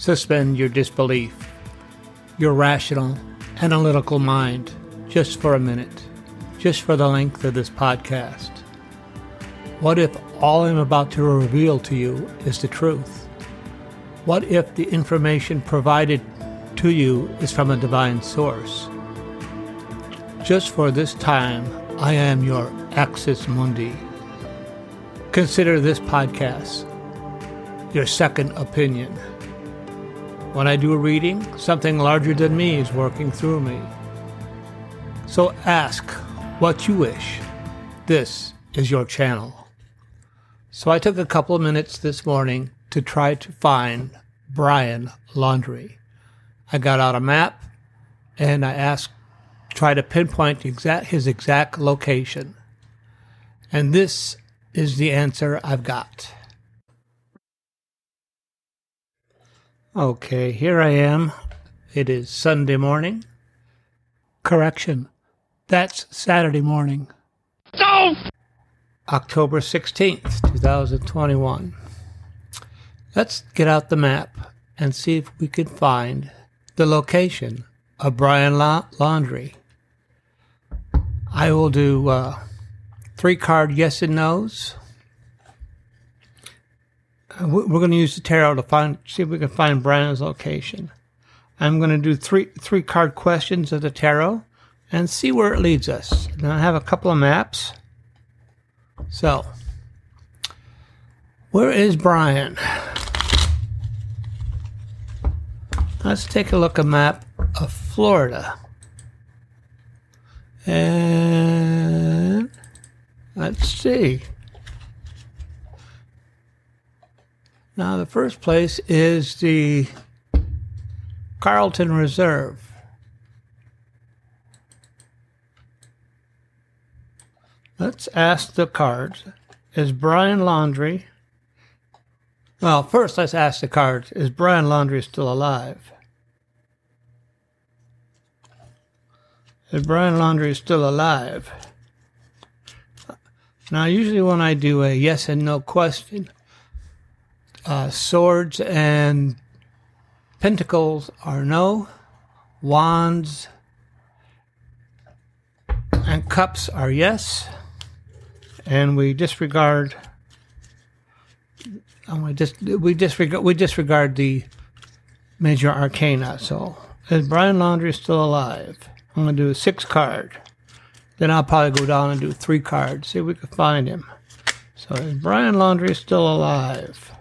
suspend your disbelief, your rational, analytical mind, just for a minute, just for the length of this podcast. What if all I'm about to reveal to you is the truth? What if the information provided to you is from a divine source? Just for this time, I am your Axis Mundi. Consider this podcast your second opinion. When I do a reading, something larger than me is working through me. So ask what you wish. This is your channel. So I took a couple of minutes this morning to try to find Brian Laundrie. I got out a map and I asked, try to pinpoint exact, his exact location. And this is the answer I've got. Okay, here I am. It is Sunday morning. Correction, that's Saturday morning. No! October 16th, 2021. Let's get out the map and see if we can find the location of Brian La- Laundrie. I will do uh, three card yes and no's. Uh, we're going to use the tarot to find see if we can find Brian's location. I'm going to do three three card questions of the tarot and see where it leads us. Now I have a couple of maps. So, where is Brian? Let's take a look at a map of Florida. And let's see. Now, the first place is the Carlton Reserve. Let's ask the cards. Is Brian Laundrie. Well, first let's ask the cards. Is Brian Laundrie still alive? Is Brian Laundrie still alive? Now, usually when I do a yes and no question, uh, swords and pentacles are no, wands and cups are yes, and we disregard. we just we disregard we disregard the major arcana. So, is Brian Laundrie still alive? I'm going to do a six card. Then I'll probably go down and do three cards, see if we can find him. So is Brian Laundrie still alive?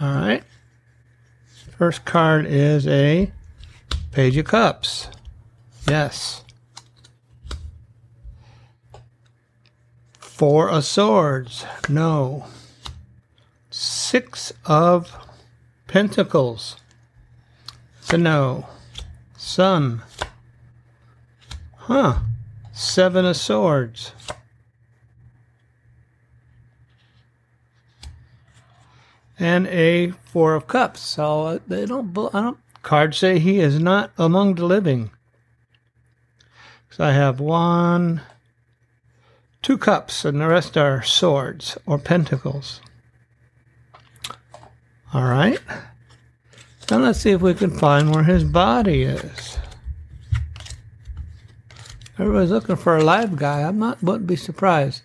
All right. First card is a Page of Cups. Yes. Four of Swords. No. Six of Pentacles. It's a no. Sun. Huh. Seven of Swords. And a Four of Cups. So uh, they don't. I don't. Cards say he is not among the living. So I have one, two cups, and the rest are swords or pentacles. All right. Now let's see if we can find where his body is. Everybody's looking for a live guy. I'm not wouldn't be surprised.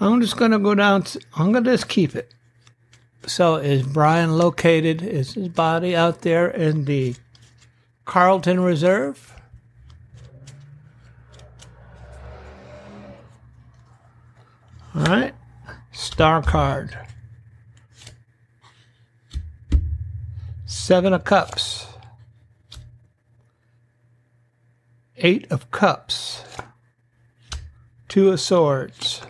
I'm just gonna go down. I'm gonna just keep it. So is Brian located? Is his body out there in the Carlton Reserve? All right, star card. Seven of Cups. Eight of Cups. Two of Swords.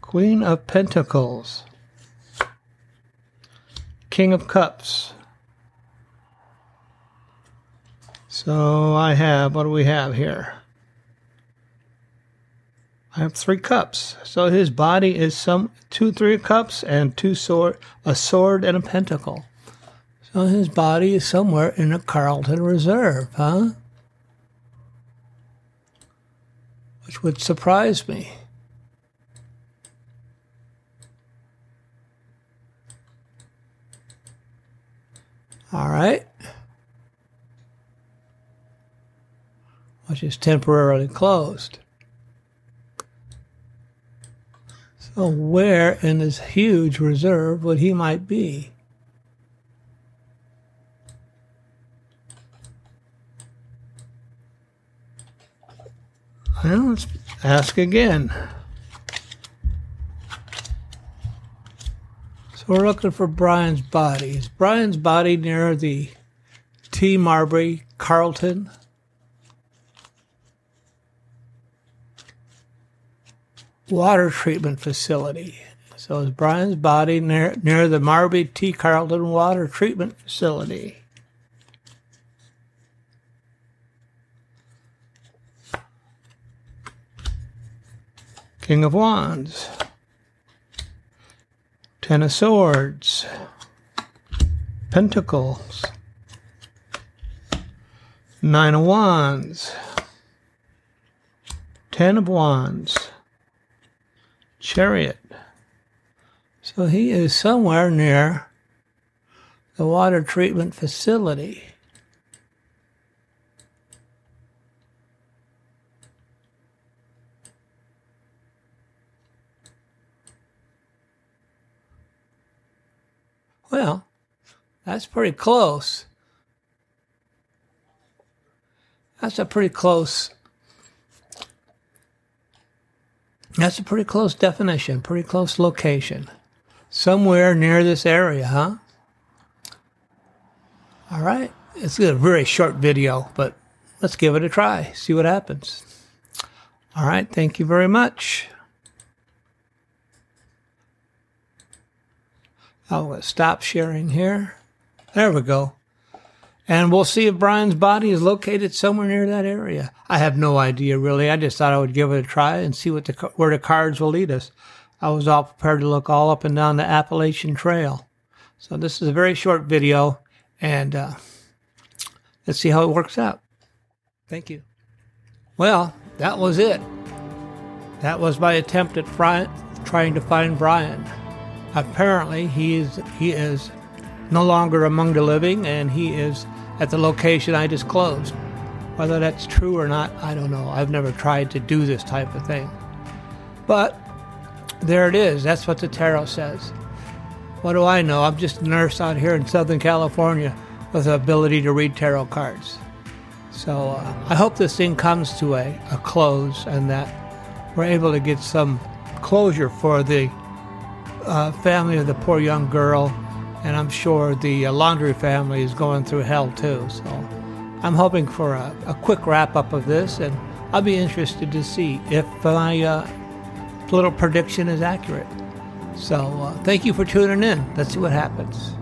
Queen of Pentacles. King of Cups. So I have, what do we have here? I have three cups. So his body is some two, three cups and two sword, a sword and a pentacle. So his body is somewhere in a Carlton Reserve, huh? Which would surprise me. All right. Which is temporarily closed. So, where in this huge reserve would he might be? Well, let's ask again. We're looking for Brian's body. Is Brian's body near the T. Marbury Carlton? Water treatment facility. So is Brian's body near, near the Marbury T. Carlton Water Treatment Facility? King of Wands. Ten of Swords. Pentacles. Nine of Wands. Ten of Wands. Chariot. So he is somewhere near the water treatment facility. Well, that's pretty close. That's a pretty close. That's a pretty close definition, pretty close location. Somewhere near this area, huh? All right. It's a very short video, but let's give it a try, see what happens. All right. Thank you very much. I'll stop sharing here. There we go. And we'll see if Brian's body is located somewhere near that area. I have no idea really. I just thought I would give it a try and see what the where the cards will lead us. I was all prepared to look all up and down the Appalachian Trail. So this is a very short video, and uh, let's see how it works out. Thank you. Well, that was it. That was my attempt at trying to find Brian apparently he is he is no longer among the living and he is at the location I disclosed. Whether that's true or not, I don't know. I've never tried to do this type of thing. But there it is. That's what the tarot says. What do I know? I'm just a nurse out here in Southern California with the ability to read tarot cards. So uh, I hope this thing comes to a, a close and that we're able to get some closure for the uh, family of the poor young girl, and I'm sure the uh, Laundrie family is going through hell too. So I'm hoping for a, a quick wrap up of this, and I'll be interested to see if my uh, little prediction is accurate. So uh, thank you for tuning in. Let's see what happens.